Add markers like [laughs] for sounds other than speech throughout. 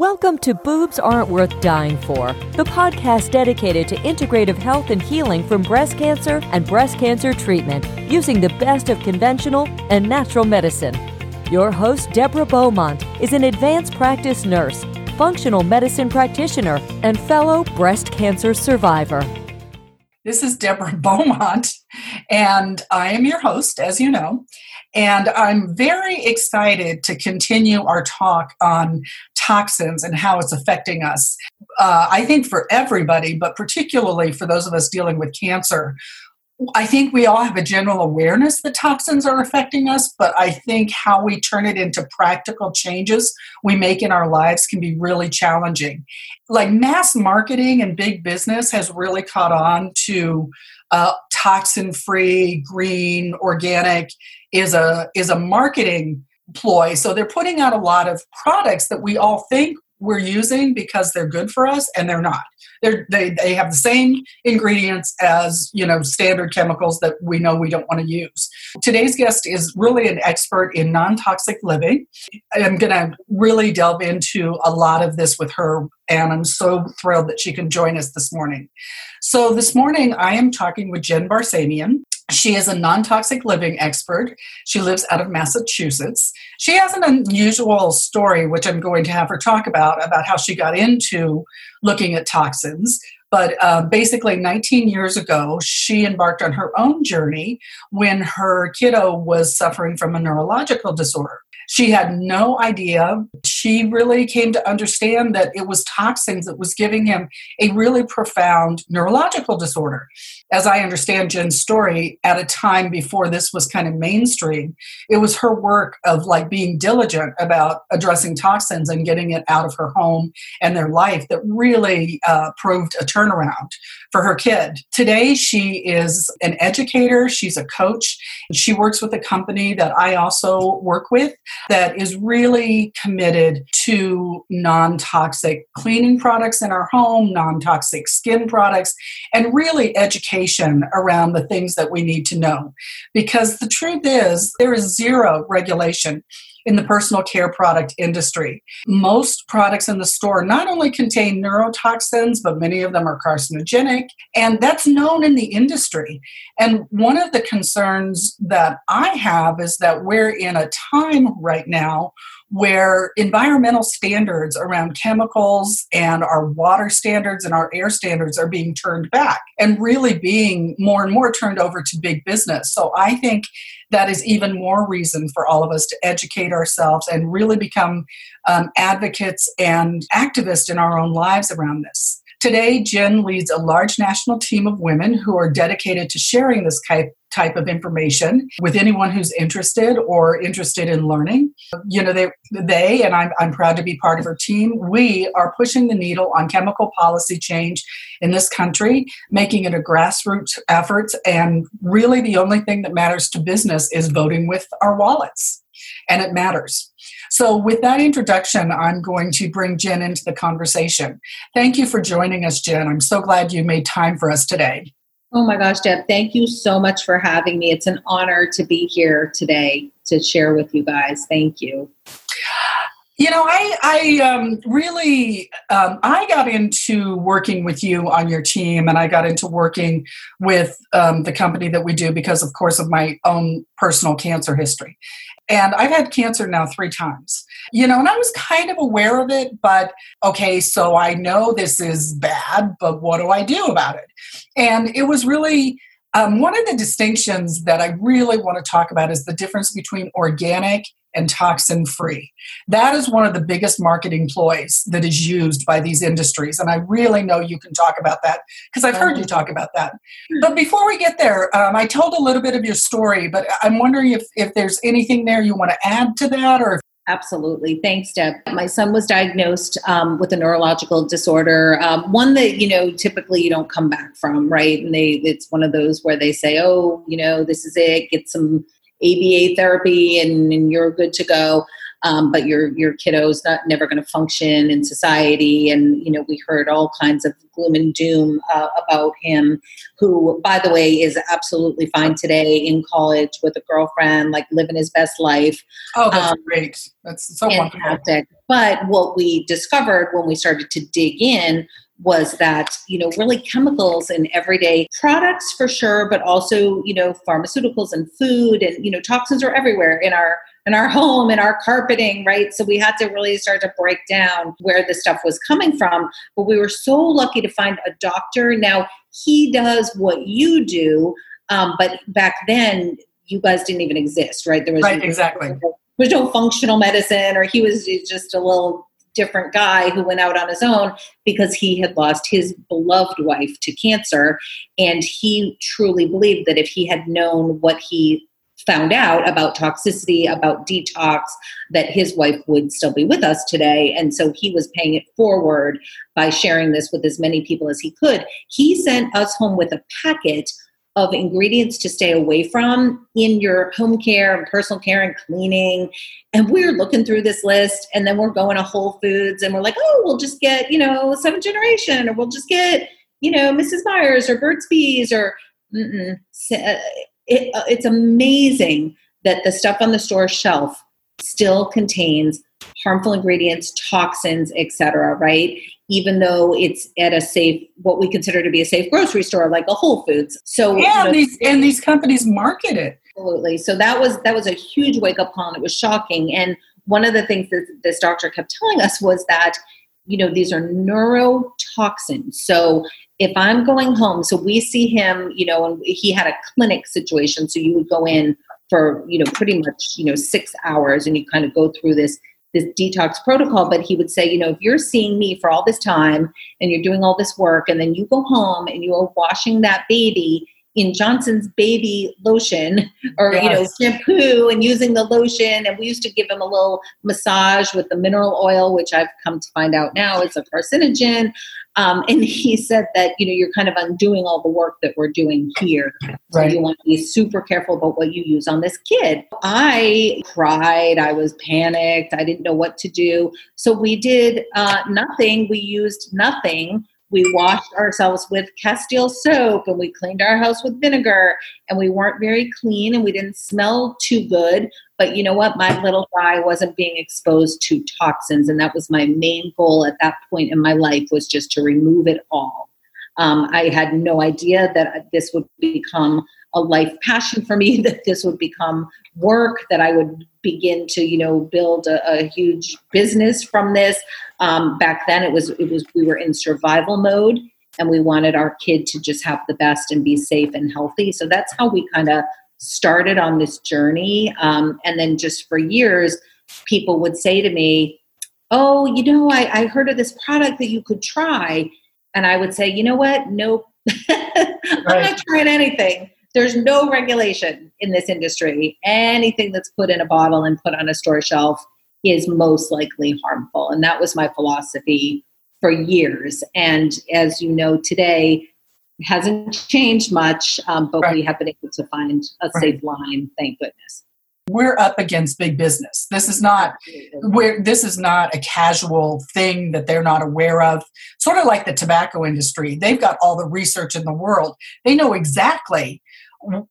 Welcome to Boobs Aren't Worth Dying For, the podcast dedicated to integrative health and healing from breast cancer and breast cancer treatment using the best of conventional and natural medicine. Your host, Deborah Beaumont, is an advanced practice nurse, functional medicine practitioner, and fellow breast cancer survivor. This is Deborah [laughs] Beaumont, and I am your host, as you know. And I'm very excited to continue our talk on toxins and how it's affecting us. Uh, I think for everybody, but particularly for those of us dealing with cancer, I think we all have a general awareness that toxins are affecting us, but I think how we turn it into practical changes we make in our lives can be really challenging. Like mass marketing and big business has really caught on to uh, toxin free, green, organic is a is a marketing ploy. So they're putting out a lot of products that we all think we're using because they're good for us and they're not. They're, they they have the same ingredients as you know standard chemicals that we know we don't want to use. Today's guest is really an expert in non-toxic living. I'm going to really delve into a lot of this with her and i'm so thrilled that she can join us this morning. So this morning i am talking with jen barsamian she is a non toxic living expert. She lives out of Massachusetts. She has an unusual story, which I'm going to have her talk about, about how she got into looking at toxins. But uh, basically, 19 years ago, she embarked on her own journey when her kiddo was suffering from a neurological disorder. She had no idea. She really came to understand that it was toxins that was giving him a really profound neurological disorder. As I understand Jen's story, at a time before this was kind of mainstream, it was her work of like being diligent about addressing toxins and getting it out of her home and their life that really uh, proved a turnaround for her kid. Today, she is an educator, she's a coach. She works with a company that I also work with that is really committed to non toxic cleaning products in our home, non toxic skin products, and really education around the things that we need to know. Because the truth is, there is zero regulation in the personal care product industry. Most products in the store not only contain neurotoxins, but many of them are carcinogenic, and that's known in the industry. And one of the concerns that I have is that we're in a time right now where environmental standards around chemicals and our water standards and our air standards are being turned back and really being more and more turned over to big business. So I think that is even more reason for all of us to educate ourselves and really become um, advocates and activists in our own lives around this. Today, Jen leads a large national team of women who are dedicated to sharing this type, type of information with anyone who's interested or interested in learning. You know, they, they and I'm, I'm proud to be part of her team, we are pushing the needle on chemical policy change in this country, making it a grassroots effort. And really, the only thing that matters to business is voting with our wallets. And it matters. So, with that introduction, I'm going to bring Jen into the conversation. Thank you for joining us, Jen. I'm so glad you made time for us today. Oh my gosh, Deb, thank you so much for having me. It's an honor to be here today to share with you guys. Thank you. You know, I, I um, really, um, I got into working with you on your team, and I got into working with um, the company that we do because, of course, of my own personal cancer history. And I've had cancer now three times, you know, and I was kind of aware of it, but okay, so I know this is bad, but what do I do about it? And it was really um, one of the distinctions that I really want to talk about is the difference between organic and toxin free. That is one of the biggest marketing ploys that is used by these industries. And I really know you can talk about that because I've heard you talk about that. But before we get there, um, I told a little bit of your story, but I'm wondering if, if there's anything there you want to add to that or Absolutely. Thanks, Deb. My son was diagnosed um, with a neurological disorder, um, one that, you know, typically you don't come back from, right? And they, it's one of those where they say, oh, you know, this is it, get some ABA therapy and, and you're good to go. um, but your your kiddo's not never going to function in society. And you know, we heard all kinds of gloom and doom uh, about him, who, by the way, is absolutely fine today in college with a girlfriend, like living his best life. Oh, that's um, great. That's so fantastic. Wonderful. But what we discovered when we started to dig in was that you know really chemicals in everyday products for sure but also you know pharmaceuticals and food and you know toxins are everywhere in our in our [laughs] home in our carpeting right? So we had to really start to break down where the stuff was coming from but we were so lucky to find a doctor. Now he does what you do um, but back then you guys didn't even exist right? There was right exactly. there was no functional medicine or he was just a little different guy who went out on his own because he had lost his beloved wife to cancer. And he truly believed that if he had known what he found out about toxicity, about detox, that his wife would still be with us today. And so he was paying it forward by sharing this with as many people as he could. He sent us home with a packet of ingredients to stay away from in your home care and personal care and cleaning. And we're looking through this list and then we're going to Whole Foods and we're like, oh, we'll just get, you know, seventh generation or we'll just get, you know, Mrs. Meyer's or Burt's Bees or uh, it, uh, it's amazing that the stuff on the store shelf still contains harmful ingredients, toxins, etc. Right? Even though it's at a safe, what we consider to be a safe grocery store, like a Whole Foods. So yeah, you know, these and these companies market it absolutely. So that was that was a huge wake up call, and it was shocking. And one of the things that this doctor kept telling us was that you know these are neurotoxins. So if I'm going home, so we see him, you know, and he had a clinic situation, so you would go in for you know pretty much you know six hours, and you kind of go through this this detox protocol, but he would say, you know, if you're seeing me for all this time and you're doing all this work and then you go home and you are washing that baby in Johnson's baby lotion or yes. you know shampoo and using the lotion and we used to give him a little massage with the mineral oil which I've come to find out now is a carcinogen um, and he said that you know you're kind of undoing all the work that we're doing here. So right. you want to be super careful about what you use on this kid. I cried. I was panicked. I didn't know what to do. So we did uh, nothing. We used nothing. We washed ourselves with Castile soap and we cleaned our house with vinegar and we weren't very clean and we didn't smell too good. But you know what? My little guy wasn't being exposed to toxins. And that was my main goal at that point in my life was just to remove it all. Um, I had no idea that this would become a life passion for me, [laughs] that this would become work, that I would begin to, you know, build a, a huge business from this. Um, back then, it was it was we were in survival mode, and we wanted our kid to just have the best and be safe and healthy. So that's how we kind of started on this journey. Um, and then just for years, people would say to me, "Oh, you know, I, I heard of this product that you could try," and I would say, "You know what? Nope, [laughs] I'm not trying anything." There's no regulation in this industry. Anything that's put in a bottle and put on a store shelf is most likely harmful. And that was my philosophy for years. And as you know, today hasn't changed much, um, but right. we have been able to find a right. safe line, thank goodness. We're up against big business. This is not where this is not a casual thing that they're not aware of. Sort of like the tobacco industry. They've got all the research in the world. They know exactly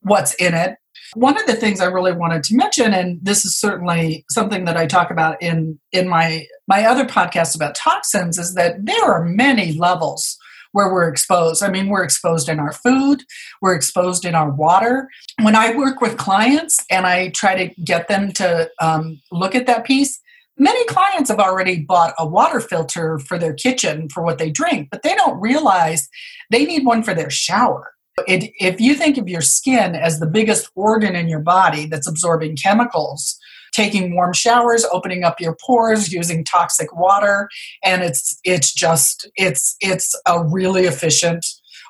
what's in it one of the things I really wanted to mention, and this is certainly something that I talk about in in my my other podcast about toxins, is that there are many levels where we're exposed. I mean, we're exposed in our food, we're exposed in our water. When I work with clients and I try to get them to um, look at that piece, many clients have already bought a water filter for their kitchen for what they drink, but they don't realize they need one for their shower. It, if you think of your skin as the biggest organ in your body that's absorbing chemicals, taking warm showers, opening up your pores, using toxic water, and it's it's just it's it's a really efficient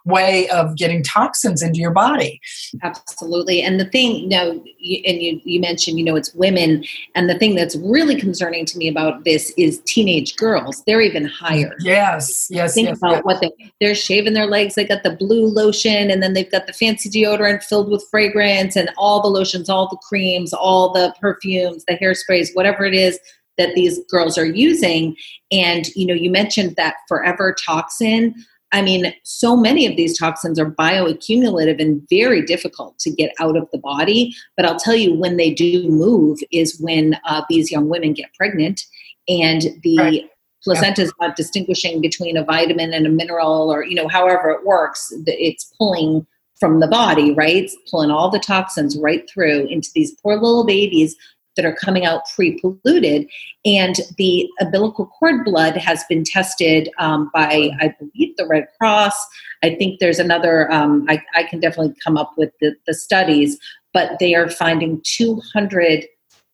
way of getting toxins into your body. Absolutely. And the thing, you know, and you, you mentioned, you know, it's women. And the thing that's really concerning to me about this is teenage girls. They're even higher. Yes, yes. Think yes, about yes. what they, they're shaving their legs. They got the blue lotion and then they've got the fancy deodorant filled with fragrance and all the lotions, all the creams, all the perfumes, the hairsprays, whatever it is that these girls are using. And, you know, you mentioned that forever toxin. I mean, so many of these toxins are bioaccumulative and very difficult to get out of the body. But I'll tell you, when they do move, is when uh, these young women get pregnant and the Right. placenta is not distinguishing between a vitamin and a mineral, or you know, however it works. It's pulling from the body, right? It's pulling all the toxins right through into these poor little babies that are coming out pre-polluted and the umbilical cord blood has been tested um, by i believe the red cross. I think there's another um, I, I can definitely come up with the, the studies but they are finding 200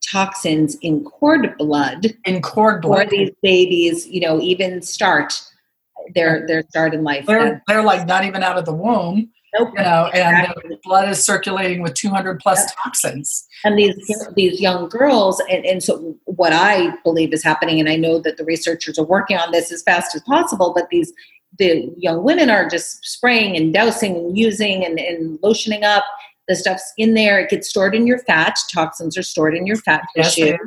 toxins in cord blood in cord blood. for these babies you know even start their their start in life. They're, they're like not even out of the womb, Nope. you know, and Exactly. the blood is circulating with 200 plus toxins. and these these young girls and, and so what i believe is happening and i know that the researchers are working on this as fast as possible but these the young women are just spraying and dousing and using and, and lotioning up. The stuff's in there. It gets stored in your fat. Toxins are stored in your fat Yes, tissue.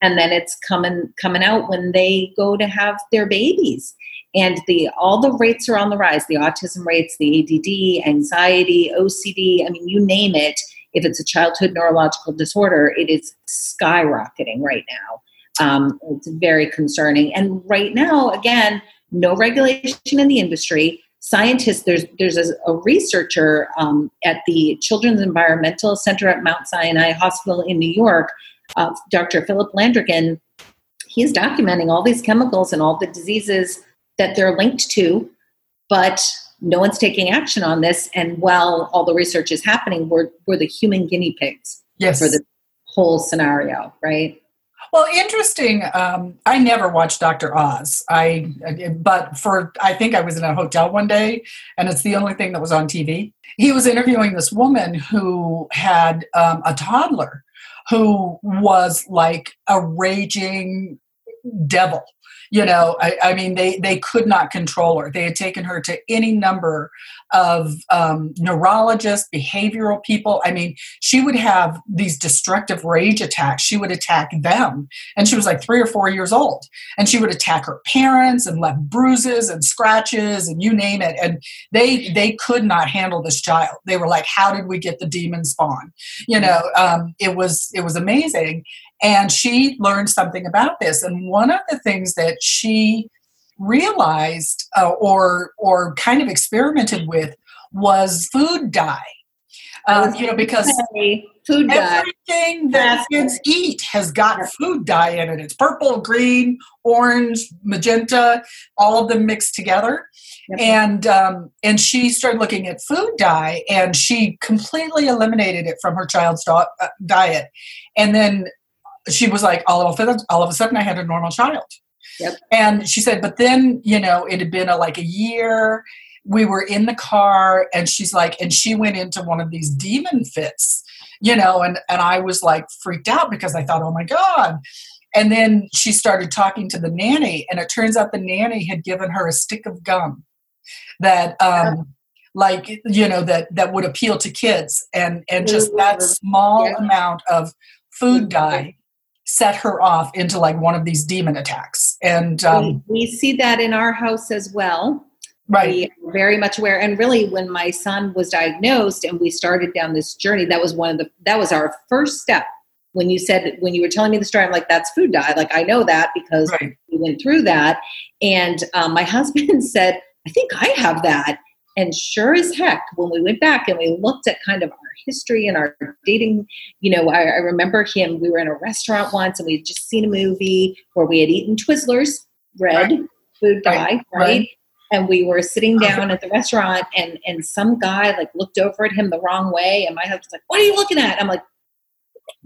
and then it's coming coming out when they go to have their babies and the all the rates are on the rise the autism rates the add anxiety ocd i mean you name it. If it's a childhood neurological disorder it is skyrocketing right now. Um, it's very concerning. And right now again no regulation in the industry. Scientists there's there's a, a researcher um, at the children's environmental center at mount sinai hospital in new york uh, Dr. Philip Landrigan, he's documenting all these chemicals and all the diseases that they're linked to, but no one's taking action on this. And while all the research is happening, we're, we're the human guinea pigs Yes. for the whole scenario, right? Well, interesting. Um, I never watched Dr. Oz. I, but for I think I was in a hotel one day, and it's the only thing that was on TV. He was interviewing this woman who had um, a toddler who was like a raging devil. You know, I, I mean, they they could not control her. They had taken her to any number of um, neurologists, behavioral people. I mean, she would have these destructive rage attacks. She would attack them, and she was like three or four years old, and she would attack her parents and left bruises and scratches and you name it. And they they could not handle this child. They were like, "How did we get the demon spawn?" You know, um, it was it was amazing. And she learned something about this. And one of the things that she realized uh, or or kind of experimented with was food dye. Um, you know, because food dye. everything that kids eat has got food dye in it. It's purple, green, orange, magenta, all of them mixed together. Yep. And um, and she started looking at food dye, and she completely eliminated it from her child's do- uh, diet. And then she was like, all of a sudden, all of a sudden, I had a normal child. Yep. And she said, but then you know, it had been a, like a year. We were in the car, and she's like, and she went into one of these demon fits, you know, and and I was like freaked out because I thought, oh my god. And then she started talking to the nanny, and it turns out the nanny had given her a stick of gum that um like you know that that would appeal to kids and and just that small Yeah. amount of food dye set her off into like one of these demon attacks and um we, we see that in our house as well. right We are very much aware. And really, when my son was diagnosed and we started down this journey, that was one of the that was our first step. When you said when you were telling me the story, I'm like, "That's food dye." Like I know that because right we went through that. And um, my [laughs] husband said, "I think I have that." And sure as heck, when we went back and we looked at kind of our history and our dating, you know, I, I remember him. We were in a restaurant once and we had just seen a movie where we had eaten Twizzlers, red Right. food dye, Right, right? right. And we were sitting down at the restaurant and and some guy like looked over at him the wrong way. And my husband's like, What are you looking at? I'm like,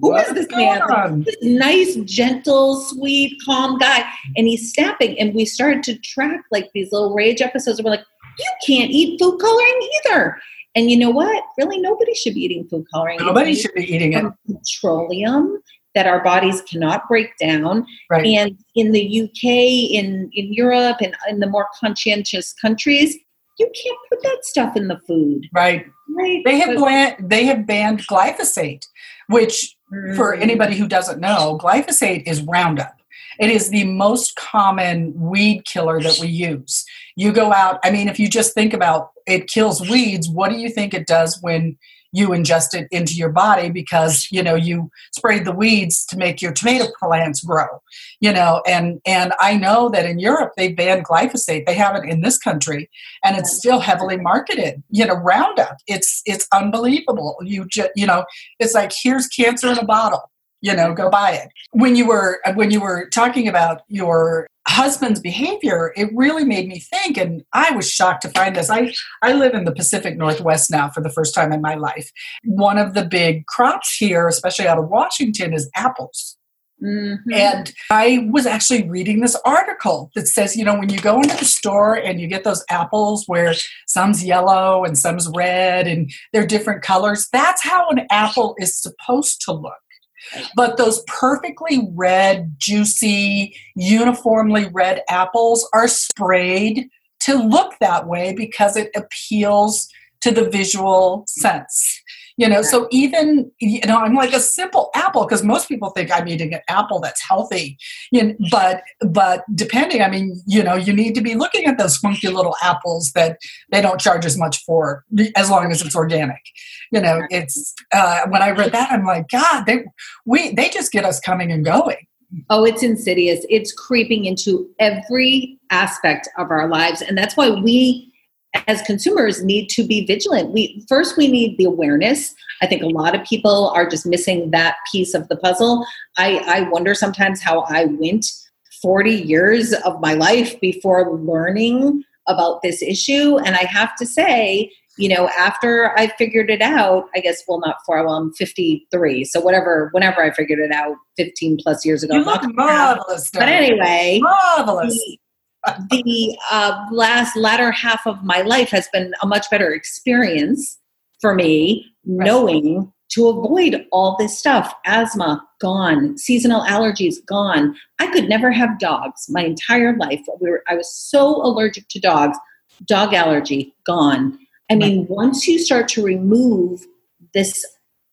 Who is What's this man? on? This nice, gentle, sweet, calm guy. And he's snapping. And we started to track like these little rage episodes. And we're like, you can't eat food coloring either. And you know what? Really, nobody should be eating food coloring. Nobody should be eating it. Petroleum that our bodies cannot break down. Right. And in the UK, in, in Europe, and in the more conscientious countries, you can't put that stuff in the food. Right. Right. They have banned, they have banned glyphosate, which for Mhm. anybody who doesn't know, glyphosate is Roundup. It is the most common weed killer that we use. You go out, I mean, if you just think about it kills weeds, what do you think it does when you ingest it into your body? Because you know you sprayed the weeds to make your tomato plants grow you know and and i know that in europe they banned glyphosate. They have it in this country and it's still heavily marketed you know roundup. It's it's unbelievable. You just you know it's like here's cancer in a bottle you know go buy it. When you were when you were talking about your husband's behavior it really made me think and i was shocked to find this i i live in the pacific northwest now for the first time in my life one of the big crops here especially out of washington is apples Mhm. and I was actually reading this article that says, you know, when you go into the store and you get those apples where some's yellow and some's red and they're different colors, that's how an apple is supposed to look. But those perfectly red, juicy, uniformly red apples are sprayed to look that way because it appeals to the visual sense. You know, so even you know, I'm like a simple apple because most people think I'm eating an apple that's healthy. You know, but but depending, I mean, you know, you need to be looking at those funky little apples that they don't charge as much for, as long as it's organic. You know, it's uh, when I read that, I'm like, God, they we they just get us coming and going. Oh, it's insidious. It's creeping into every aspect of our lives. And that's why we as consumers need to be vigilant. We first we need the awareness. I think a lot of people are just missing that piece of the puzzle. I, I wonder sometimes how I went 40 years of my life before learning about this issue. And I have to say, you know, after I figured it out, I guess, well, not for, well, I'm 53. So whatever, whenever I figured it out 15 plus years ago. You look marvelous, But anyway, marvelous. The, uh, last latter half of my life has been a much better experience for me Right. knowing to avoid all this stuff asthma gone seasonal allergies gone. I could never have dogs my entire life. We were, i was so allergic to dogs dog allergy gone. I mean once you start to remove this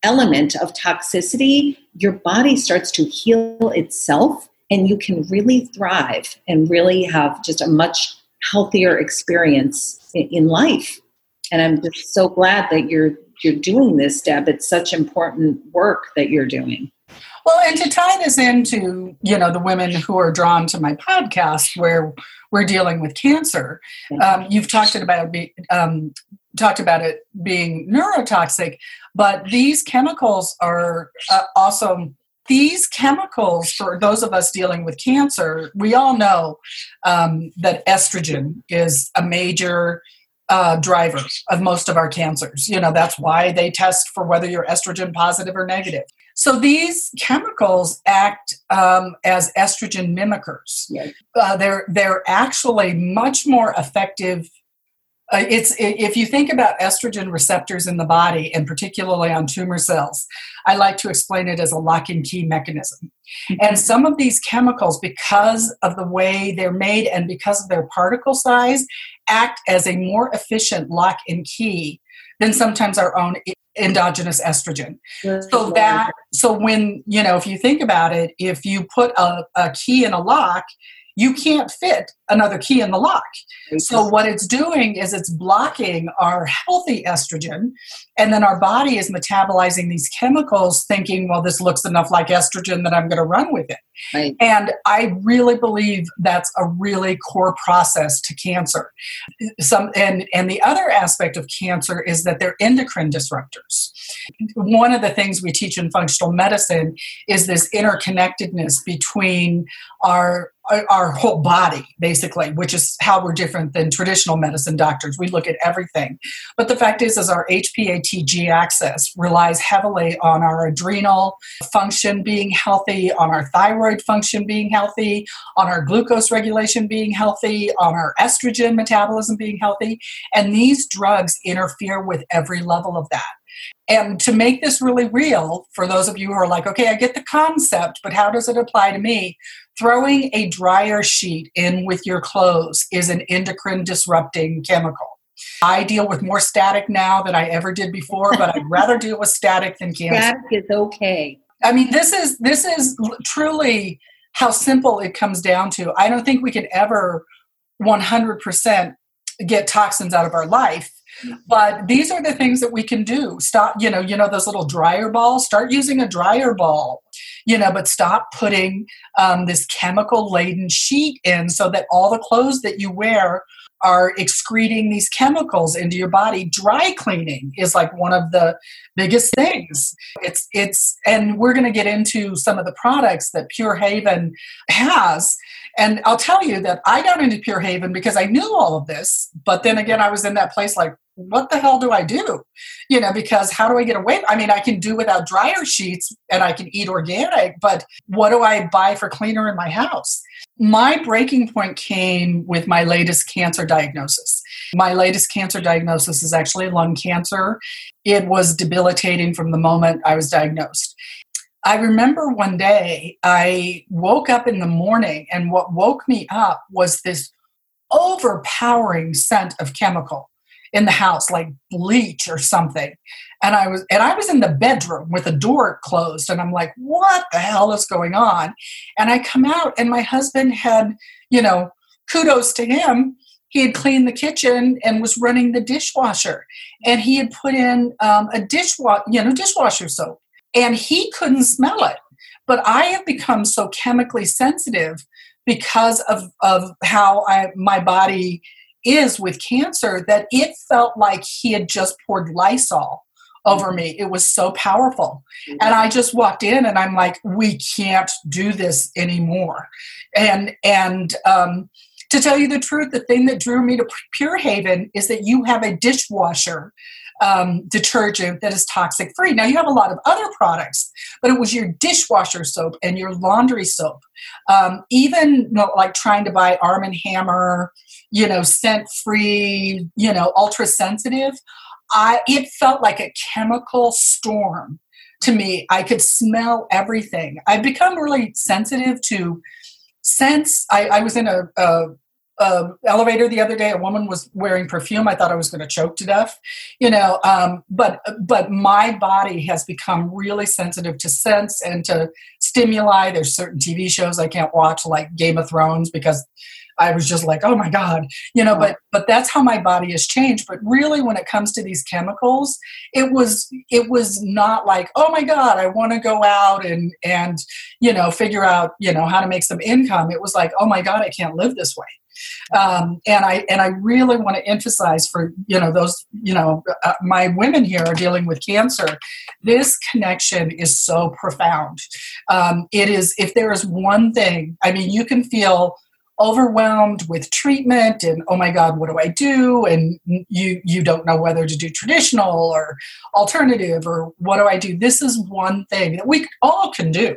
element of toxicity your body starts to heal itself and you can really thrive and really have just a much healthier experience in, life. And I'm just so glad that you're you're doing this, Deb. It's such important work that you're doing. Well, and to tie this into, you know, the women who are drawn to my podcast where we're dealing with cancer, um, you've talked about um, talked about it being neurotoxic, but these chemicals are uh, also these chemicals for those of us dealing with cancer. We all know um, that estrogen is a major uh, driver of most of our cancers. You know, that's why they test for whether you're estrogen positive or negative. So these chemicals act um, as estrogen mimickers. Uh, they're they're actually much more effective. Uh, it's if you think about estrogen receptors in the body, and particularly on tumor cells, I like to explain it as a lock and key mechanism. And some of these chemicals, because of the way they're made and because of their particle size, act as a more efficient lock and key than sometimes our own endogenous estrogen. So that so when you know if you think about it if you put a, a key in a lock you can't fit another key in the lock so what it's doing is it's blocking our healthy estrogen and then our body is metabolizing these chemicals thinking well this looks enough like estrogen that i'm going to run with it Right. and I really believe that's a really core process to cancer. Some and and the other aspect of cancer is that they're endocrine disruptors. One of the things we teach in functional medicine is this interconnectedness between our our whole body basically which is how we're different than traditional medicine doctors. We look at everything. But the fact is is our hpatg axis relies heavily on our adrenal function being healthy on our thyroid function being healthy on our glucose regulation being healthy on our estrogen metabolism being healthy. And these drugs interfere with every level of that and to make this really real, for those of you who are like, okay, I get the concept, but how does it apply to me? Throwing a dryer sheet in with your clothes is an endocrine disrupting chemical. I deal with more static now than I ever did before, but I'd rather deal with static than cancer. Static is okay. I mean, this is this is truly how simple it comes down to. I don't think we can ever 100% get toxins out of our life but these are the things that we can do. Stop you know you know those little dryer balls? Start using a dryer ball you know but stop putting um, this chemical laden sheet in so that all the clothes that you wear are excreting these chemicals into your body. Dry cleaning is like one of the biggest things. It's it's and we're going to get into some of the products that pure haven has. And I'll tell you that I got into Pure Haven because I knew all of this, but then again, I was in that place like, what the hell do I do? You know, because how do I get away? I mean, I can do without dryer sheets and I can eat organic, but what do I buy for cleaner in my house? My breaking point came with my latest cancer diagnosis. My latest cancer diagnosis is actually lung cancer. It was debilitating from the moment I was diagnosed. I remember one day I woke up in the morning, and what woke me up was this overpowering scent of chemical in the house like bleach or something. And i was and i was in the bedroom with the door closed and i'm like what the hell is going on? And i come out and my husband had you know kudos to him. He had cleaned the kitchen and was running the dishwasher. And he had put in um, a dishwasher you know dishwasher soap. And he couldn't smell it. But I have become so chemically sensitive because of, of how I, my body is with cancer that it felt like he had just poured Lysol over me. It was so powerful. And I just walked in and I'm like, we can't do this anymore. And and um, to tell you the truth, the thing that drew me to Pure Haven is that you have a dishwasher um, detergent that is toxic free. Now, you have a lot of other products, but it was your dishwasher soap and your laundry soap. Um, even you know, like trying to buy Arm and Hammer, you know, scent free, you know, ultra sensitive. I, it felt like a chemical storm to me. I could smell everything. I've become really sensitive to scents. I, I was in a, a uh, elevator the other day. A woman was wearing perfume. I thought I was going to choke to death, you know. Um, but but my body has become really sensitive to scents and to stimuli. There's certain TV shows I can't watch, like Game of Thrones, because I was just like, oh my god, you know. But but that's how my body has changed. But really, when it comes to these chemicals, it was it was not like, oh my god, I want to go out and and you know figure out you know how to make some income. It was like, oh my god, I can't live this way um, and I and I really want to emphasize for you know those you know uh, my women here are dealing with cancer. This connection is so profound. Um, it is if there is one thing. I mean, you can feel overwhelmed with treatment and oh my god what do i do and you you don't know whether to do traditional or alternative or what do i do this is one thing that we all can do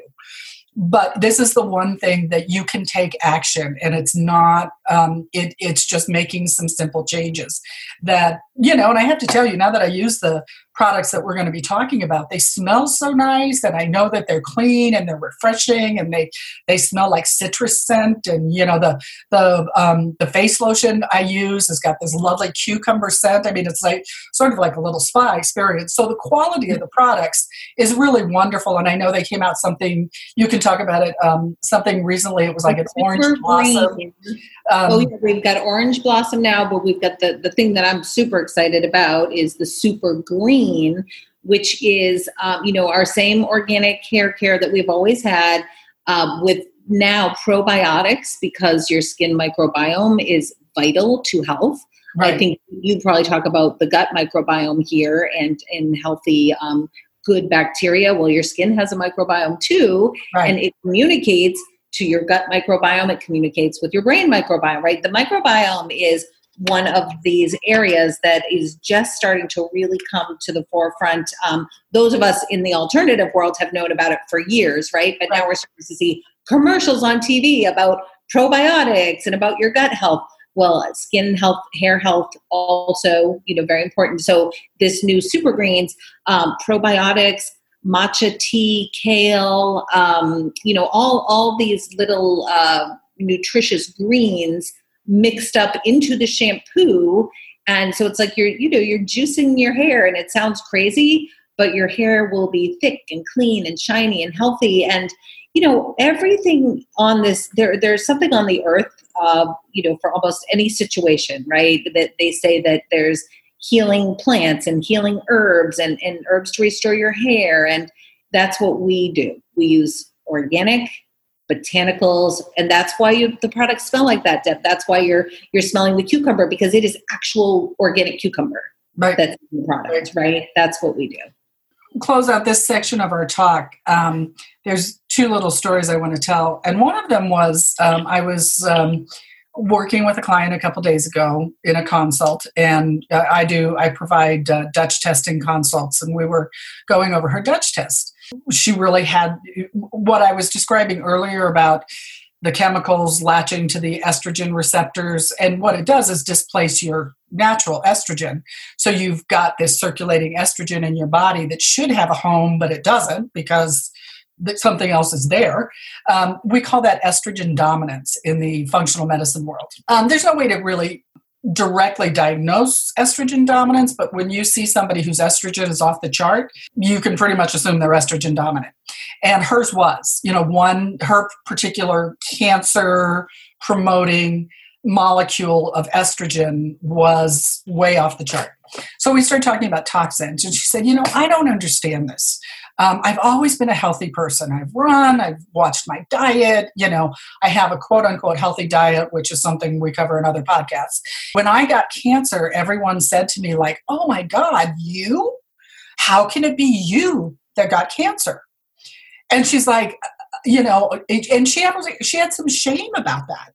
but this is the one thing that you can take action and it's not um, it, it's just making some simple changes that you know and i have to tell you now that i use the products that we're going to be talking about. They smell so nice and i know that they're clean and they're refreshing and they they smell like citrus scent and you know the the um, the face lotion i use has got this lovely cucumber scent. I mean it's like sort of like a little spa experience. So the quality of the products is really wonderful and i know they came out something you can talk about it um, something recently. It was like an orange blossom. Um, oh, yeah, we've got orange blossom now but we've got the the thing that i'm super excited about is the super green green, which is um, you know our same organic hair care that we've always had um, with now probiotics because your skin microbiome is vital to health. Right. I think you probably talk about the gut microbiome here and and healthy um, good bacteria. Well, your skin has a microbiome too, right. and it communicates to your gut microbiome, it communicates with your brain microbiome, right? The microbiome is one of these areas that is just starting to really come to the forefront. Um, those of us in the alternative world have known about it for years, right? But now we're starting to see commercials on TV about probiotics and about your gut health. Well, skin health, hair health, also, you know, very important. So this new super greens, um, probiotics, matcha tea, kale, um, you know, all all these little uh, nutritious greens mixed up into the shampoo. And so it's like you're you know you're juicing your hair and it sounds crazy but your hair will be thick and clean and shiny and healthy. And you know everything on this there there's something on the earth uh, you know for almost any situation right? That they say that there's healing plants and healing herbs and, and herbs to restore your hair. And that's what we do. We use organic botanicals and that's why you, the products smell like that Deb. that's why you're you're smelling the cucumber because it is actual organic cucumber right. that's in the product right. right that's what we do close out this section of our talk um, there's two little stories i want to tell and one of them was um, i was um, working with a client a couple days ago in a consult and uh, i do i provide uh, dutch testing consults and we were going over her dutch test she really had what I was describing earlier about the chemicals latching to the estrogen receptors. And what it does is displace your natural estrogen. So you've got this circulating estrogen in your body that should have a home, but it doesn't because something else is there. Um, we call that estrogen dominance in the functional medicine world. Um, there's no way to really directly diagnose estrogen dominance, but when you see somebody whose estrogen is off the chart, you can pretty much assume they're estrogen dominant. And hers was, you know, one, her particular cancer promoting molecule of estrogen was way off the chart. So we started talking about toxins, and she said, You know, I don't understand this. Um, I've always been a healthy person. I've run, I've watched my diet, you know, I have a quote unquote healthy diet, which is something we cover in other podcasts. When I got cancer, everyone said to me, like, oh my God, you? How can it be you that got cancer? And she's like, you know, and she had she had some shame about that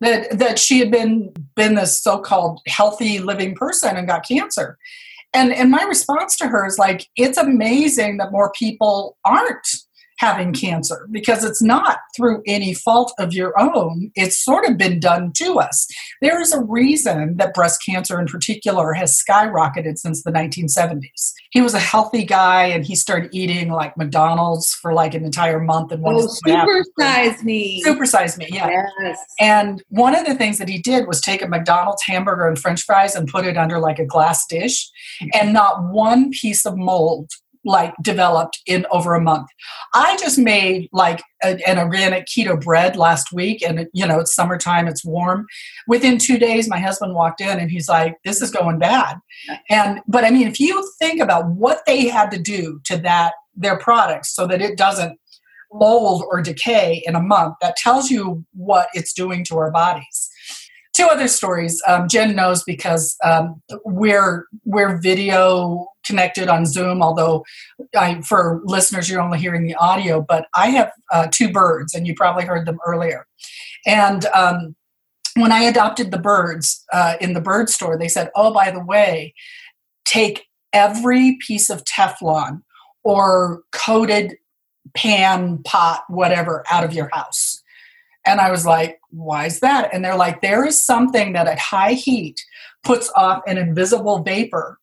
that that she had been been this so-called healthy living person and got cancer and and my response to her is like it's amazing that more people aren't having cancer because it's not through any fault of your own. It's sort of been done to us. There is a reason that breast cancer in particular has skyrocketed since the 1970s. He was a healthy guy and he started eating like McDonald's for like an entire month and wanted oh, supersize me. Supersize me, yeah. Yes. And one of the things that he did was take a McDonald's hamburger and french fries and put it under like a glass dish and not one piece of mold like developed in over a month. I just made like a, an organic keto bread last week, and you know it's summertime, it's warm. Within two days, my husband walked in and he's like, "This is going bad." And but I mean, if you think about what they had to do to that their products so that it doesn't mold or decay in a month, that tells you what it's doing to our bodies two other stories. Um, Jen knows because um, we're we're video connected on Zoom. Although I, for listeners, you're only hearing the audio. But I have uh, two birds, and you probably heard them earlier. And um, when I adopted the birds uh, in the bird store, they said, "Oh, by the way, take every piece of Teflon or coated pan, pot, whatever, out of your house." And I was like, why is that? And they're like, there is something that at high heat puts off an invisible vapor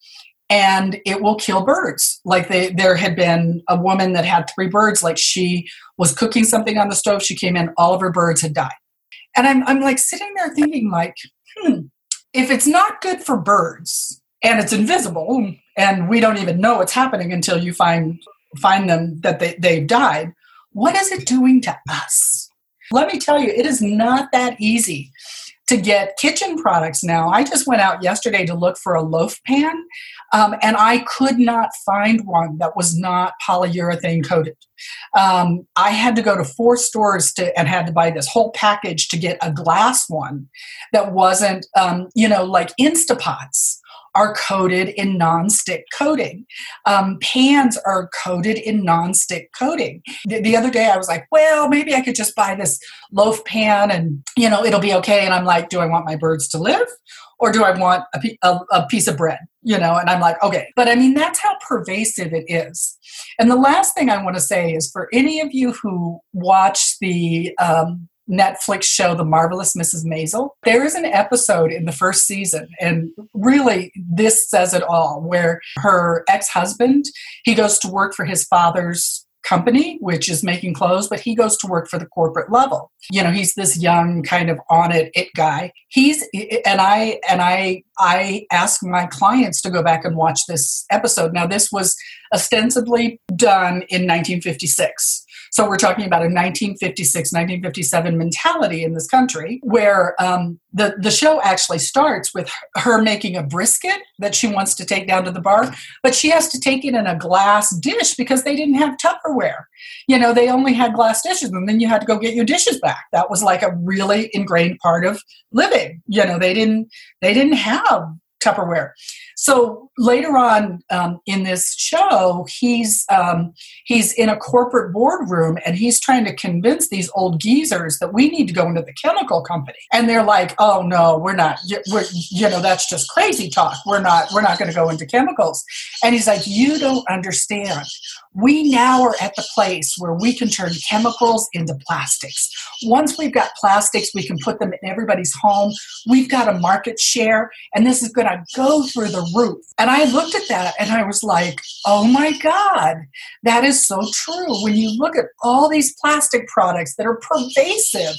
and it will kill birds. Like they, there had been a woman that had three birds, like she was cooking something on the stove, she came in, all of her birds had died. And I'm, I'm like sitting there thinking, like, hmm, if it's not good for birds and it's invisible and we don't even know what's happening until you find find them that they, they've died, what is it doing to us? Let me tell you, it is not that easy to get kitchen products now. I just went out yesterday to look for a loaf pan, um, and I could not find one that was not polyurethane coated. Um, I had to go to four stores to and had to buy this whole package to get a glass one that wasn't, um, you know, like Instapots are coated in non-stick coating. Um, pans are coated in non-stick coating. The, the other day I was like, well, maybe I could just buy this loaf pan and, you know, it'll be okay. And I'm like, do I want my birds to live? Or do I want a, a, a piece of bread? You know, and I'm like, okay. But I mean, that's how pervasive it is. And the last thing I want to say is for any of you who watch the um, Netflix show The Marvelous Mrs. Maisel. There is an episode in the first season, and really this says it all, where her ex-husband, he goes to work for his father's company, which is making clothes, but he goes to work for the corporate level. You know, he's this young kind of on it it guy. He's and I and I I ask my clients to go back and watch this episode. Now this was ostensibly done in 1956. So we're talking about a 1956, 1957 mentality in this country where um, the, the show actually starts with her making a brisket that she wants to take down to the bar, but she has to take it in a glass dish because they didn't have Tupperware. You know, they only had glass dishes and then you had to go get your dishes back. That was like a really ingrained part of living. You know, they didn't they didn't have Tupperware. So later on um, in this show, he's um, he's in a corporate boardroom and he's trying to convince these old geezers that we need to go into the chemical company. And they're like, "Oh no, we're not. We're, you know, that's just crazy talk. We're not. We're not going to go into chemicals." And he's like, "You don't understand. We now are at the place where we can turn chemicals into plastics. Once we've got plastics, we can put them in everybody's home. We've got a market share, and this is going to go through the roof. And I looked at that and I was like, oh my God, that is so true. When you look at all these plastic products that are pervasive,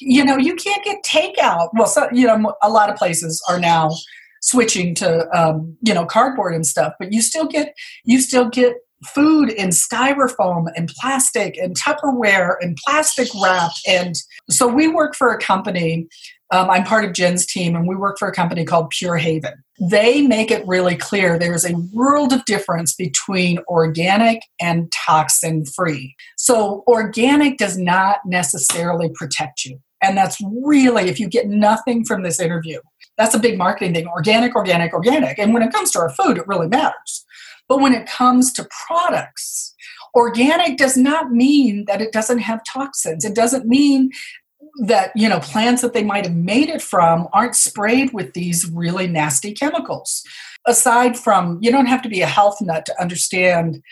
you know, you can't get takeout. Well, so, you know, a lot of places are now switching to um, you know cardboard and stuff but you still get you still get food in styrofoam and plastic and Tupperware and plastic wrap. And so we work for a company. Um, I'm part of Jen's team, and we work for a company called Pure Haven. They make it really clear there's a world of difference between organic and toxin free. So, organic does not necessarily protect you. And that's really, if you get nothing from this interview, that's a big marketing thing organic, organic, organic. And when it comes to our food, it really matters. But when it comes to products, organic does not mean that it doesn't have toxins. It doesn't mean that you know plants that they might have made it from aren't sprayed with these really nasty chemicals. Aside from you don't have to be a health nut to understand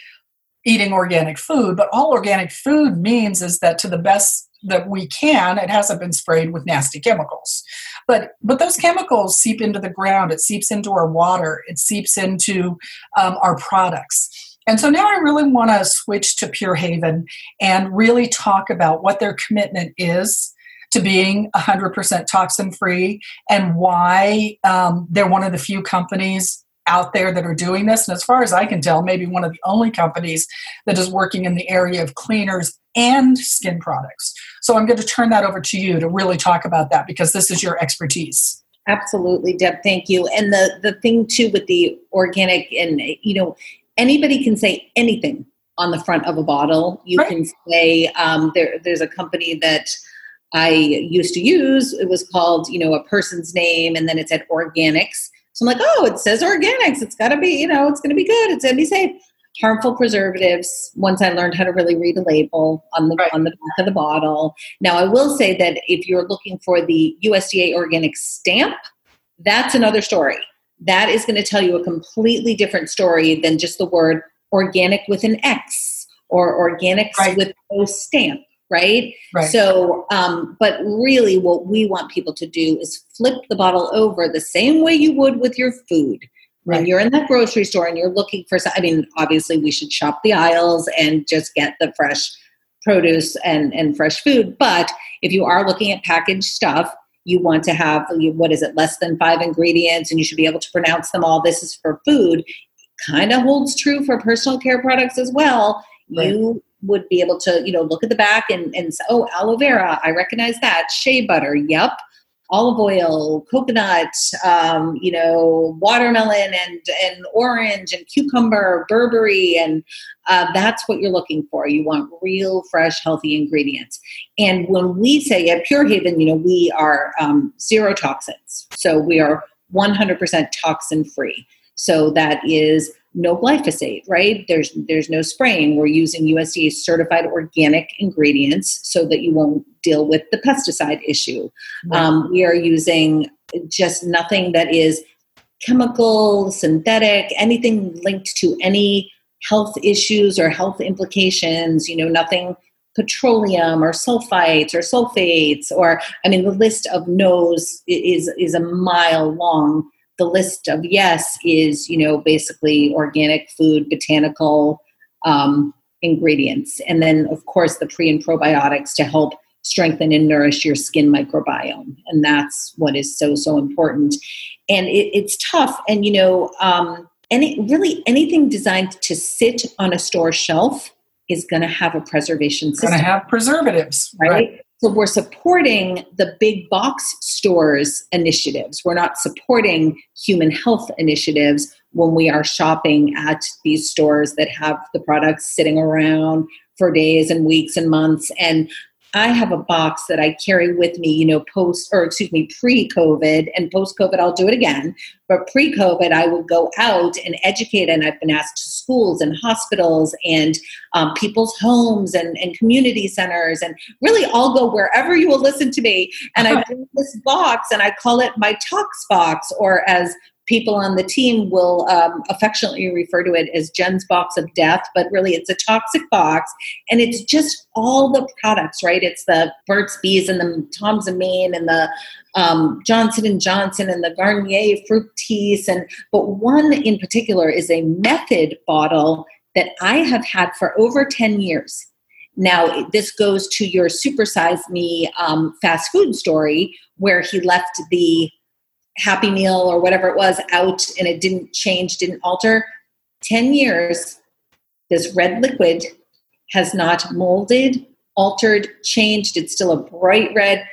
eating organic food but all organic food means is that to the best that we can it hasn't been sprayed with nasty chemicals. But but those chemicals seep into the ground it seeps into our water it seeps into um, our products. And so now I really want to switch to Pure Haven and really talk about what their commitment is to being 100% toxin free and why um, they're one of the few companies out there that are doing this. And as far as I can tell, maybe one of the only companies that is working in the area of cleaners and skin products. So I'm going to turn that over to you to really talk about that because this is your expertise. Absolutely, Deb. Thank you. And the the thing too with the organic and you know anybody can say anything on the front of a bottle. You right. can say um, there. There's a company that I used to use. It was called you know a person's name, and then it said organics. So I'm like, oh, it says organics. It's got to be you know it's going to be good. It's going to be safe harmful preservatives once i learned how to really read a label on the right. on the back of the bottle now i will say that if you're looking for the usda organic stamp that's another story that is going to tell you a completely different story than just the word organic with an x or organics right. with no stamp right? right. So, um, but really, what we want people to do is flip the bottle over the same way you would with your food. When you're in that grocery store and you're looking for, I mean, obviously we should shop the aisles and just get the fresh produce and, and fresh food. But if you are looking at packaged stuff, you want to have, what is it, less than five ingredients and you should be able to pronounce them all. This is for food. Kind of holds true for personal care products as well. Right. You would be able to, you know, look at the back and, and say, oh, aloe vera, I recognize that. Shea butter, yep olive oil, coconut, um, you know, watermelon and, and orange and cucumber, Burberry, and uh, that's what you're looking for. You want real, fresh, healthy ingredients. And when we say at Pure Haven, you know, we are um, zero toxins. So we are 100% toxin free. So that is no glyphosate, right? There's there's no spraying. We're using USDA certified organic ingredients so that you won't deal with the pesticide issue. Right. Um, we are using just nothing that is chemical, synthetic, anything linked to any health issues or health implications. You know, nothing petroleum or sulfites or sulfates or I mean the list of no's is is a mile long the list of yes is you know basically organic food botanical um, ingredients and then of course the pre and probiotics to help strengthen and nourish your skin microbiome and that's what is so so important and it, it's tough and you know um, any really anything designed to sit on a store shelf is going to have a preservation system. Going to have preservatives, right? right? So we're supporting the big box stores initiatives. We're not supporting human health initiatives when we are shopping at these stores that have the products sitting around for days and weeks and months. And I have a box that I carry with me, you know, post or excuse me, pre COVID and post COVID, I'll do it again. But pre COVID, I would go out and educate, and I've been asked to schools and hospitals and um, people's homes and, and community centers, and really I'll go wherever you will listen to me. And I [laughs] bring this box and I call it my talks box, or as people on the team will um, affectionately refer to it as Jen's box of death, but really it's a toxic box. And it's just all the products, right? It's the Burt's Bees and the Tom's of Maine and the um, Johnson and Johnson and the Garnier Fructis. And but one in particular is a method bottle that I have had for over 10 years. Now, this goes to your supersize me um, fast food story where he left the Happy Meal or whatever it was out and it didn't change, didn't alter. 10 years, this red liquid has not molded, altered, changed. It's still a bright red.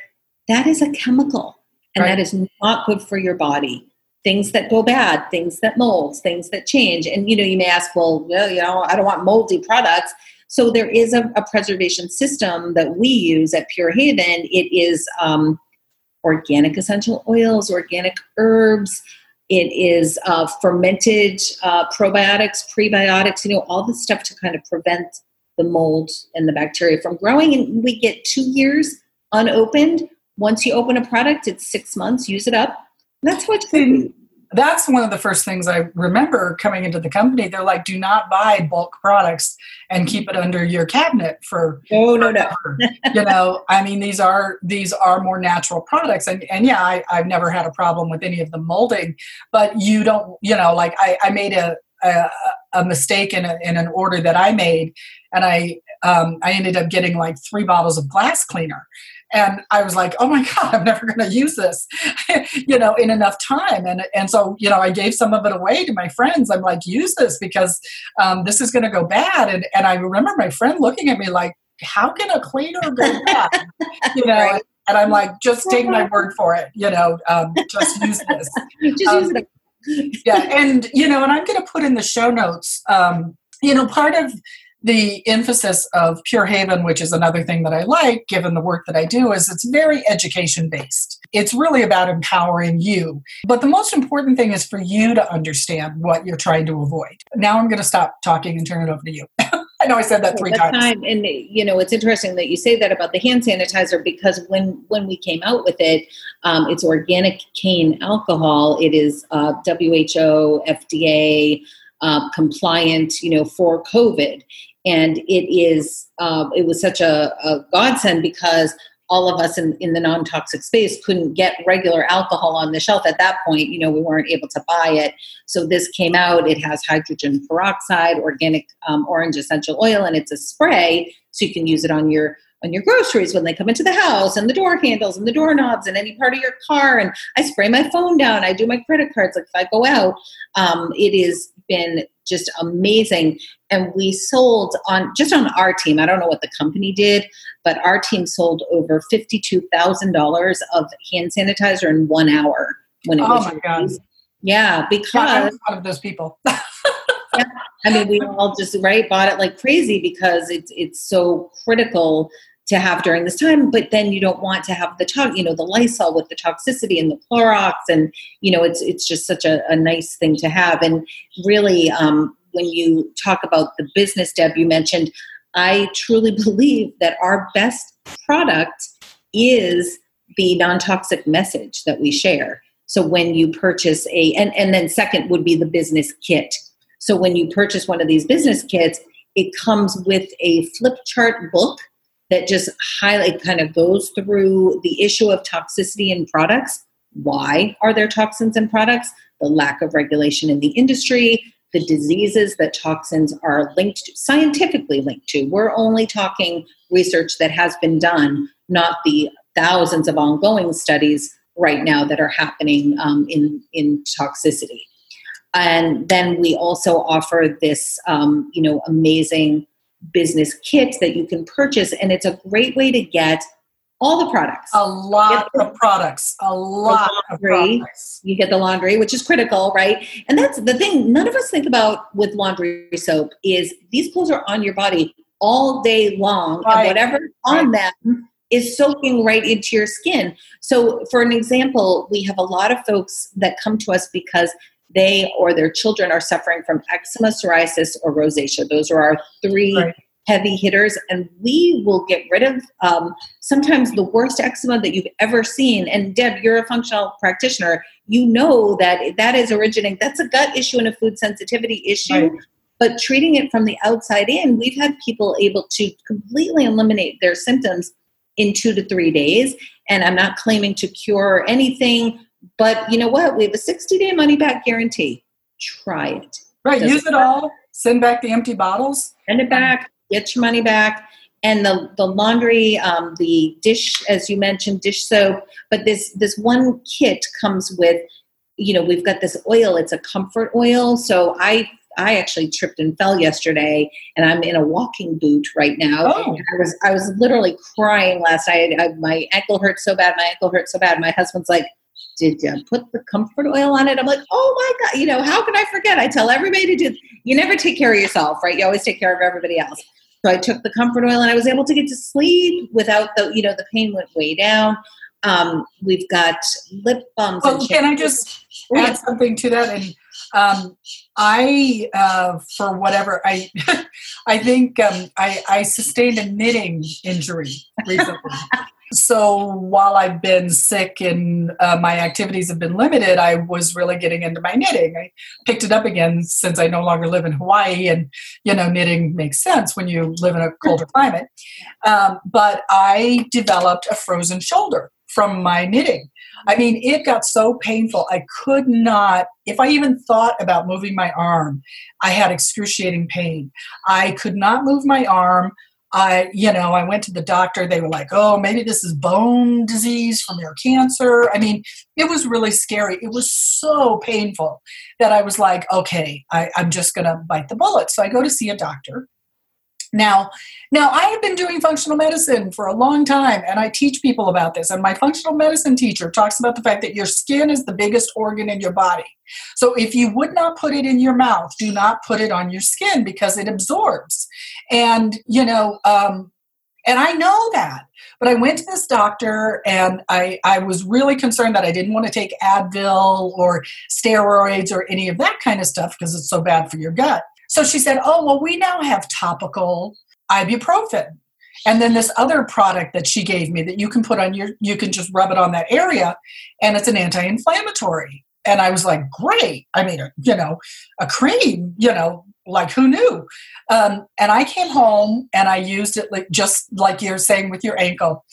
That is a chemical, and right. that is not good for your body. Things that go bad, things that mold, things that change. And you know, you may ask, well, well, you know, I don't want moldy products. So there is a, a preservation system that we use at Pure Haven. It is um, organic essential oils, organic herbs. It is uh, fermented uh, probiotics, prebiotics, you know, all the stuff to kind of prevent the mold and the bacteria from growing. And we get two years unopened. Once you open a product, it's six months, use it up. That's what that's one of the first things I remember coming into the company. They're like, do not buy bulk products and keep it under your cabinet for no, no, no. you know, I mean, these are these are more natural products, and and yeah, I, I've never had a problem with any of the molding, but you don't, you know, like I, I made a a, a mistake in, a, in an order that I made, and I um, I ended up getting like three bottles of glass cleaner, and I was like, oh my [laughs] God, I'm never going to use this, [laughs] you know, in enough time. And, and so, you know, I gave some of it away to my friends. I'm like, use this because um, this is going to go bad. And, and I remember my friend looking at me like, how can a cleaner go [laughs] bad? you know, right. and I'm like, just take my word for it, you know, um, just use this. just um, use it. yeah. And, you know, and I'm going to put in the show notes, um, you know, part of the emphasis of Pure Haven, which is another thing that I like given the work that I do, is it's very education based. It's really about empowering you. But the most important thing is for you to understand what you're trying to avoid. Now I'm going to stop talking and turn it over to you. [laughs] I know I said that three times. Time. And you know, it's interesting that you say that about the hand sanitizer because when when we came out with it, um, it's organic cane alcohol. It is uh, WHO, FDA uh, compliant, you know, for COVID and it is uh, it was such a, a, godsend because all of us in, in the non-toxic space couldn't get regular alcohol on the shelf at that point. You know we weren't able to buy it. So this came out. It has hydrogen peroxide organic um, orange essential oil and it's a spray. So you can use it on your on your groceries when they come into the house and the door handles and the doorknobs and any part of your car. And i spray my phone down. I do my credit cards. Like if i go out um, it has been just amazing. And we sold on just on our team i don't know what the company did but our team sold over $52000 of hand sanitizer in one hour when it oh was my god. yeah because one of those people. [laughs] Yeah, I mean, we all just right bought it like crazy because it's it's so critical to have during this time but then you don't want to have the to- you know the lysol with the toxicity and the clorox and you know it's it's just such a, a nice thing to have. And really um, when you talk about the business deb you mentioned i truly [laughs] believe that our best product is the non-toxic message that we share. So when you purchase a and, and then second would be the business kit. So when you purchase one of these business kits it comes with a flip chart book that just highlight kind of goes through the issue of toxicity in products. Why are there toxins in products? The lack of regulation in the industry, the diseases that toxins are linked to, scientifically linked to. We're only talking research that has been done, not the thousands of ongoing studies right now that are happening um, in, in toxicity. And then we also offer this, um, you know, amazing business kit that you can purchase, and it's a great way to get all the products. A lot of products. A lot of products. You get the laundry, which is critical, right? And that's the thing none of us think about with laundry soap is these clothes are on your body all day long, right. and whatever on them is soaking right into your skin. So, for an example, we have a lot of folks that come to us because they or their children are suffering from eczema, psoriasis, or rosacea. Those are our three right. heavy hitters, and we will get rid of um, sometimes the worst eczema that you've ever seen. And Deb, you're a functional practitioner. You know that that is originating. That's a gut issue and a food sensitivity issue. Right. But treating it from the outside in, we've had people able to completely eliminate their symptoms in two to three days. And I'm not claiming to cure anything but you know what? We have a 60 day money back guarantee. Try it. Right. Use it all. Send back the empty bottles. Send it back. Get your money back. And the, the laundry, um, the dish, as you mentioned, dish soap. But this this one kit comes with, you know, we've got this oil. It's a comfort oil. So I I actually tripped and fell yesterday, and I'm in a walking boot right now. Oh. I was I was literally crying last night. I, my ankle hurt so bad. My ankle hurt so bad. My husband's like, did you put the comfort oil on it? I'm like, oh my God, you know, how can I forget? I tell everybody to do, you never take care of yourself, right? You always take care of everybody else. So I took the comfort oil and I was able to get to sleep without the, you know, the pain went way down. Um, we've got lip balms. Oh, can I just add something to that? And um, I, uh, for whatever, I, [laughs] I think um, I, I sustained a knitting injury recently. [laughs] So while I've been sick and uh, my activities have been limited, I was really getting into my knitting. I picked it up again since I no longer live in Hawaii, and you know, knitting makes sense when you live in a colder [laughs] climate. Um, but I developed a frozen shoulder from my knitting. I mean, it got so painful. I could not, if I even thought about moving my arm, I had excruciating pain. I could not move my arm. I, you know, I went to the doctor. They were like, oh, maybe this is bone disease from your cancer. I mean, it was really scary. It was so painful that I was like, okay, I, I'm just going to bite the bullet. So I go to see a doctor. Now, now I have been doing functional medicine for a long time and I teach people about this. And my functional medicine teacher talks about the fact that your skin is the biggest organ in your body. So if you would not put it in your mouth, do not put it on your skin because it absorbs. And, you know, um, and I know that. But I went to this doctor and I, I was really concerned that I didn't want to take Advil or steroids or any of that kind of stuff because it's so bad for your gut. So she said, Oh, well, we now have topical ibuprofen. And then this other product that she gave me that you can put on your, you can just rub it on that area, and it's an anti inflammatory. And I was like, Great. I mean, you know, a cream, you know, like who knew? Um, and I came home and I used it like just like you're saying with your ankle.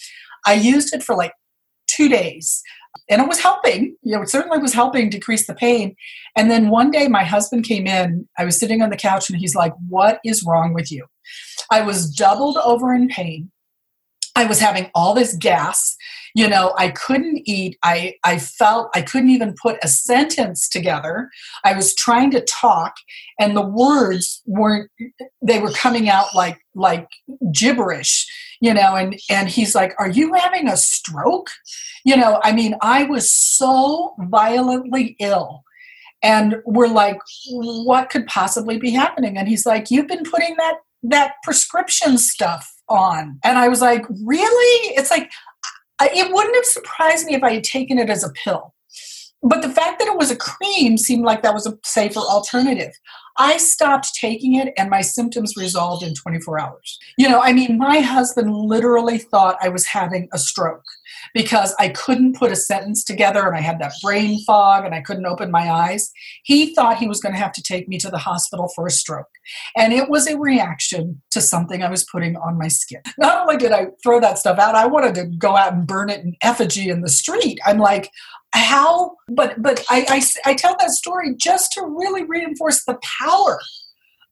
I used it for like two days and it was helping. You know it certainly was helping decrease the pain. And then one day my husband came in i was sitting on the couch and he's like what is wrong with you? I was doubled over in pain. I was having all this gas. You know i couldn't eat. I i felt i couldn't even put a sentence together. I was trying to talk and the words weren't they were coming out like like gibberish you know and and he's like are you having a stroke you know i mean i was so violently ill and we're like what could possibly be happening and he's like you've been putting that that prescription stuff on. And I was like, really? It's like, it wouldn't have surprised me if I had taken it as a pill. But the fact that it was a cream seemed like that was a safer alternative. I stopped taking it and my symptoms resolved in 24 hours. You know, I mean, my husband literally thought I was having a stroke because I couldn't put a sentence together and I had that brain fog and I couldn't open my eyes. He thought he was going to have to take me to the hospital for a stroke. And it was a reaction to something I was putting on my skin. Not only did I throw that stuff out, I wanted to go out and burn it in effigy in the street. I'm like, how but but I, I, I tell that story just to really reinforce the power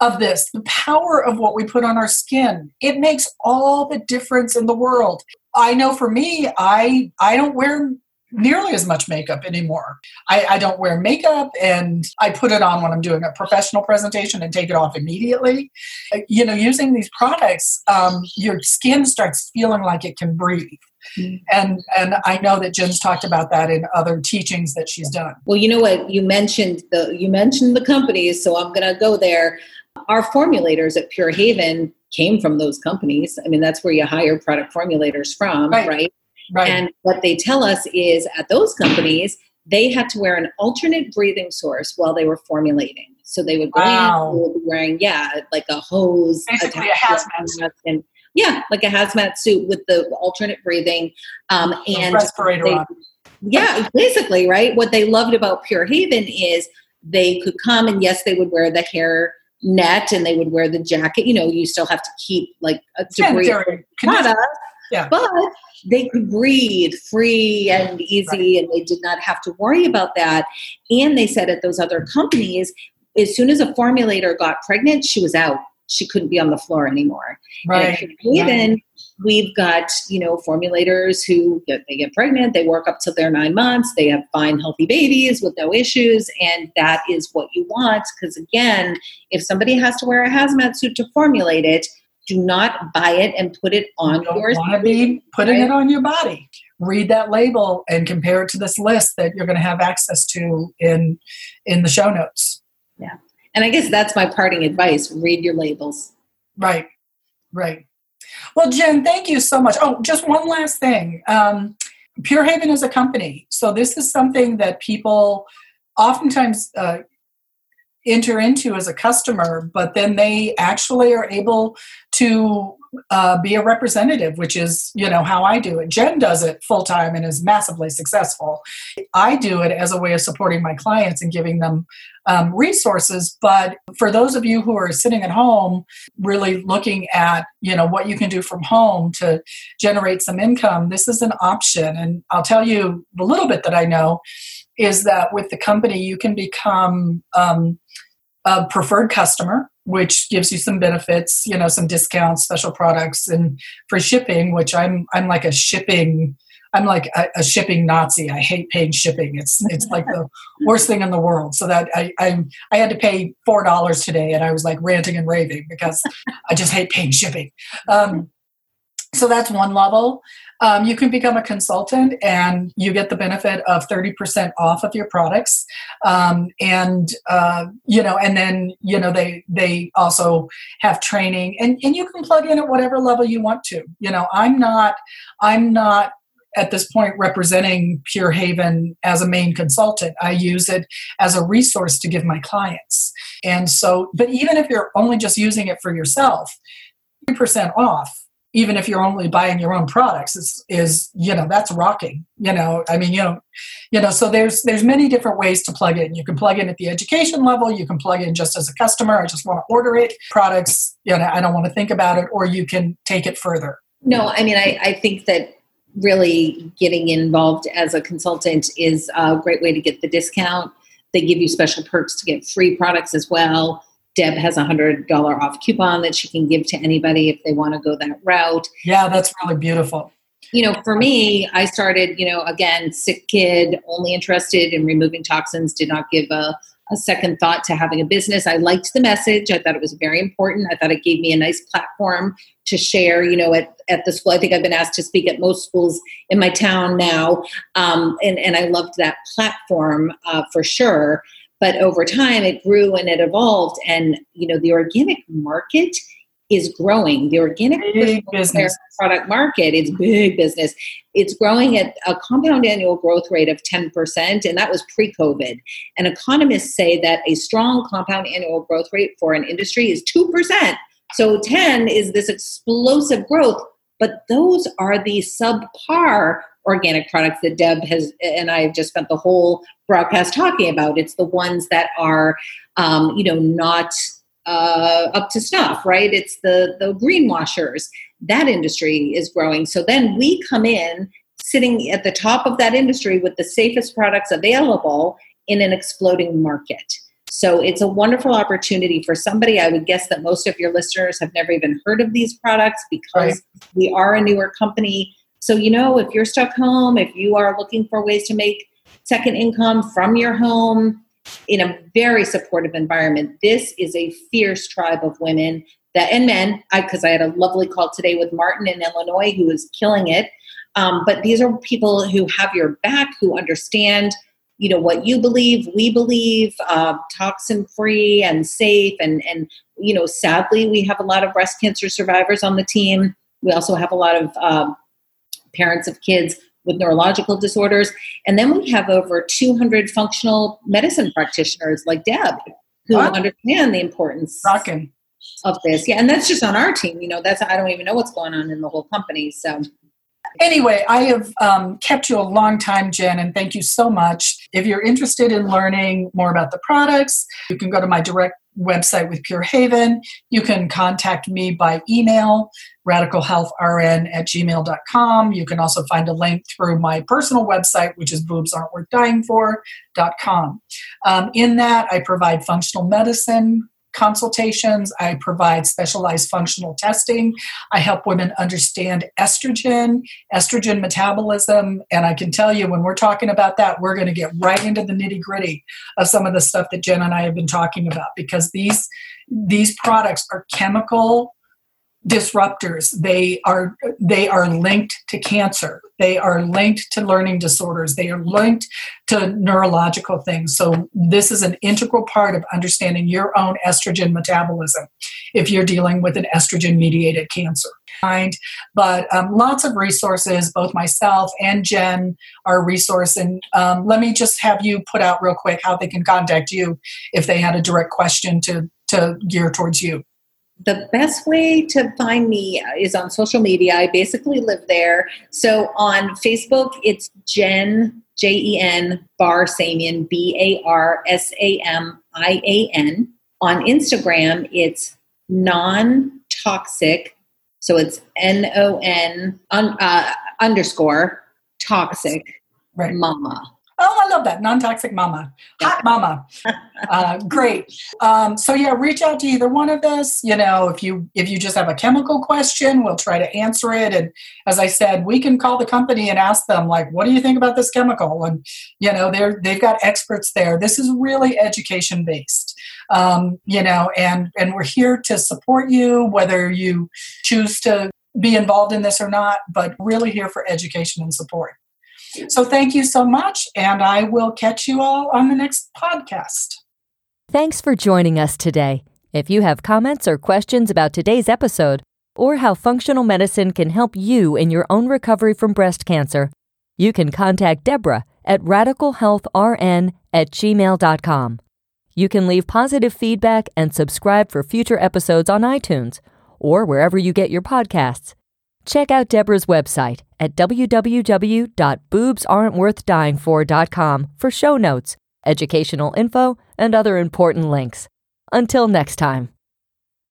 of this the power of what we put on our skin it makes all the difference in the world i know for me i i don't wear nearly as much makeup anymore I, I don't wear makeup and i put it on when i'm doing a professional presentation and take it off immediately you know using these products um, your skin starts feeling like it can breathe Mm-hmm. And and I know that Jen's talked about that in other teachings that she's done. Well, you know what you mentioned the you mentioned the companies, so I'm going to go there. Our formulators at Pure Haven came from those companies. I mean, that's where you hire product formulators from, right? Right. right. And what they tell us is at those companies, they had to wear an alternate breathing source while they were formulating. So they would go wow. in wearing, yeah, like a hose, basically a hazmat and yeah, like a hazmat suit with the alternate breathing. Um, and respirator they, Yeah, basically, right? What they loved about Pure Haven is they could come and yes, they would wear the hair net and they would wear the jacket. You know, you still have to keep like a degree yeah, of product, yeah. but they could breathe free and easy right. and they did not have to worry about that. And they said at those other companies, as soon as a formulator got pregnant, she was out she couldn't be on the floor anymore. Right. Even right. We've got you know formulators who get, they get pregnant, they work up till they're nine months, they have fine healthy babies with no issues, and that is what you want. Because again, if somebody has to wear a hazmat suit to formulate it, do not buy it and put it on you Want to be putting right? it on your body. Read that label and compare it to this list that you're going to have access to in in the show notes. Yeah. And I guess that's my parting advice read your labels. Right, right. Well, Jen, thank you so much. Oh, just one last thing. Um, Pure Haven is a company. So this is something that people oftentimes uh, enter into as a customer, but then they actually are able to uh, be a representative, which is you know how I do it. Jen does it full time and is massively successful. I do it as a way of supporting my clients and giving them um, resources. But for those of you who are sitting at home, really looking at you know what you can do from home to generate some income, this is an option. And I'll tell you the little bit that I know is that with the company you can become um, a preferred customer which gives you some benefits, you know, some discounts, special products, and for shipping, which I'm I'm like a shipping. I'm like a, a shipping Nazi. I hate paying shipping. It's it's like the [laughs] worst thing in the world. So that I I, I had to pay four dollars today, and I was like ranting and raving because I just hate paying shipping. Um, so that's one level. Um, you can become a consultant and you get the benefit of 30% off of your products. Um, and uh, you know and then you know they they also have training and, and you can plug in at whatever level you want to. You know i'm not i'm not at this point representing pure haven as a main consultant. I use it as a resource to give my clients. And so but even if you're only just using it for yourself 30% off even if you're only buying your own products is is you know that's rocking you know i mean you know you know so there's there's many different ways to plug in. You can plug in at the education level you can plug in just as a customer i just want to order it products you know i don't want to think about it or you can take it further. No i mean i, I think that really getting involved as a consultant is a great way to get the discount. They give you special perks to get free products as well Deb has a hundred dollar off coupon that she can give to anybody if they want to go that route. Yeah, that's really beautiful. You know, for me, I started, you know, again, sick kid, only interested in removing toxins, did not give a, a second thought to having a business. I liked the message. I thought it was very important. I thought it gave me a nice platform to share, you know, at, at the school. I think I've been asked to speak at most schools in my town now. Um, and, and I loved that platform uh, for sure but over time it grew and it evolved and you know the organic market is growing. The organic business. product market is big business. It's growing at a compound annual growth rate of 10%, and that was pre COVID. And economists say that a strong compound annual growth rate for an industry is 2%. So 10 is this explosive growth, but those are the subpar organic products that Deb has and I have just spent the whole broadcast talking about. It's the ones that are, um, you know, not uh, up to snuff, right? It's the the greenwashers. That industry is growing. So then we come in sitting at the top of that industry with the safest products available in an exploding market. So it's a wonderful opportunity for somebody. I would guess that most of your listeners have never even heard of these products because right. we are a newer company. So, you know, if you're stuck home, if you are looking for ways to make second income from your home, in a very supportive environment. This is a fierce tribe of women that and men. Because I, I, had a lovely call today with Martin in Illinois, who is killing it. Um, but these are people who have your back, who understand, you know, what you believe, we believe, uh, toxin free and safe. And and you know, sadly, we have a lot of breast cancer survivors on the team. We also have a lot of uh, parents of kids with neurological disorders. And then we have over 200 functional medicine practitioners like Deb who understand the importance Rockin'. of this. Yeah, and that's just on our team. You know, that's I don't even know what's going on in the whole company. So Anyway, I have um, kept you a long time, Jen, and thank you so much. If you're interested in learning more about the products, you can go to my direct website with Pure Haven. You can contact me by email, radicalhealthrn at gmail.com. You can also find a link through my personal website, which is boobs aren't worth dying for.com. Um, in that, I provide functional medicine consultations. I provide specialized functional testing. I help women understand estrogen, estrogen metabolism. And I can tell you, when we're talking about that, we're going to get right into the nitty gritty of some of the stuff that Jen and I have been talking about because these these products are chemical disruptors. They are they are linked to cancer. They are linked to learning disorders. They are linked to neurological things. So this is an integral part of understanding your own estrogen metabolism if you're dealing with an estrogen mediated cancer but um, lots of resources. Both myself and jen are resource and um, let me just have you put out real quick how they can contact you if they had a direct question to to gear towards you the best way to find me is on social media. I basically live there. So on Facebook, it's Jen, J E N, Barsamian, B A R S A M I A N. On Instagram, it's non toxic. So it's N O N uh, underscore toxic right. mama. Oh, I love that. Non toxic mama. Hot mama. [laughs] Uh, great. Um, so yeah, reach out to either one of us. You know, if you if you just have a chemical question, we'll try to answer it. And as I said, we can call the company and ask them, like, what do you think about this chemical? And you know, they're they've got experts there. This is really education based. Um, you know, and and we're here to support you, whether you choose to be involved in this or not, but really here for education and support. So thank you so much, and I will catch you all on the next podcast. Thanks for joining us today. If you have comments or questions about today's episode, or how functional medicine can help you in your own recovery from breast cancer, you can contact Deborah at radicalhealthrn at gmail.com. You can leave positive feedback and subscribe for future episodes on iTunes or wherever you get your podcasts. Check out Deborah's website at www.boobsaren'tworthdyingfor.com for show notes, educational info, and other important links. Until next time.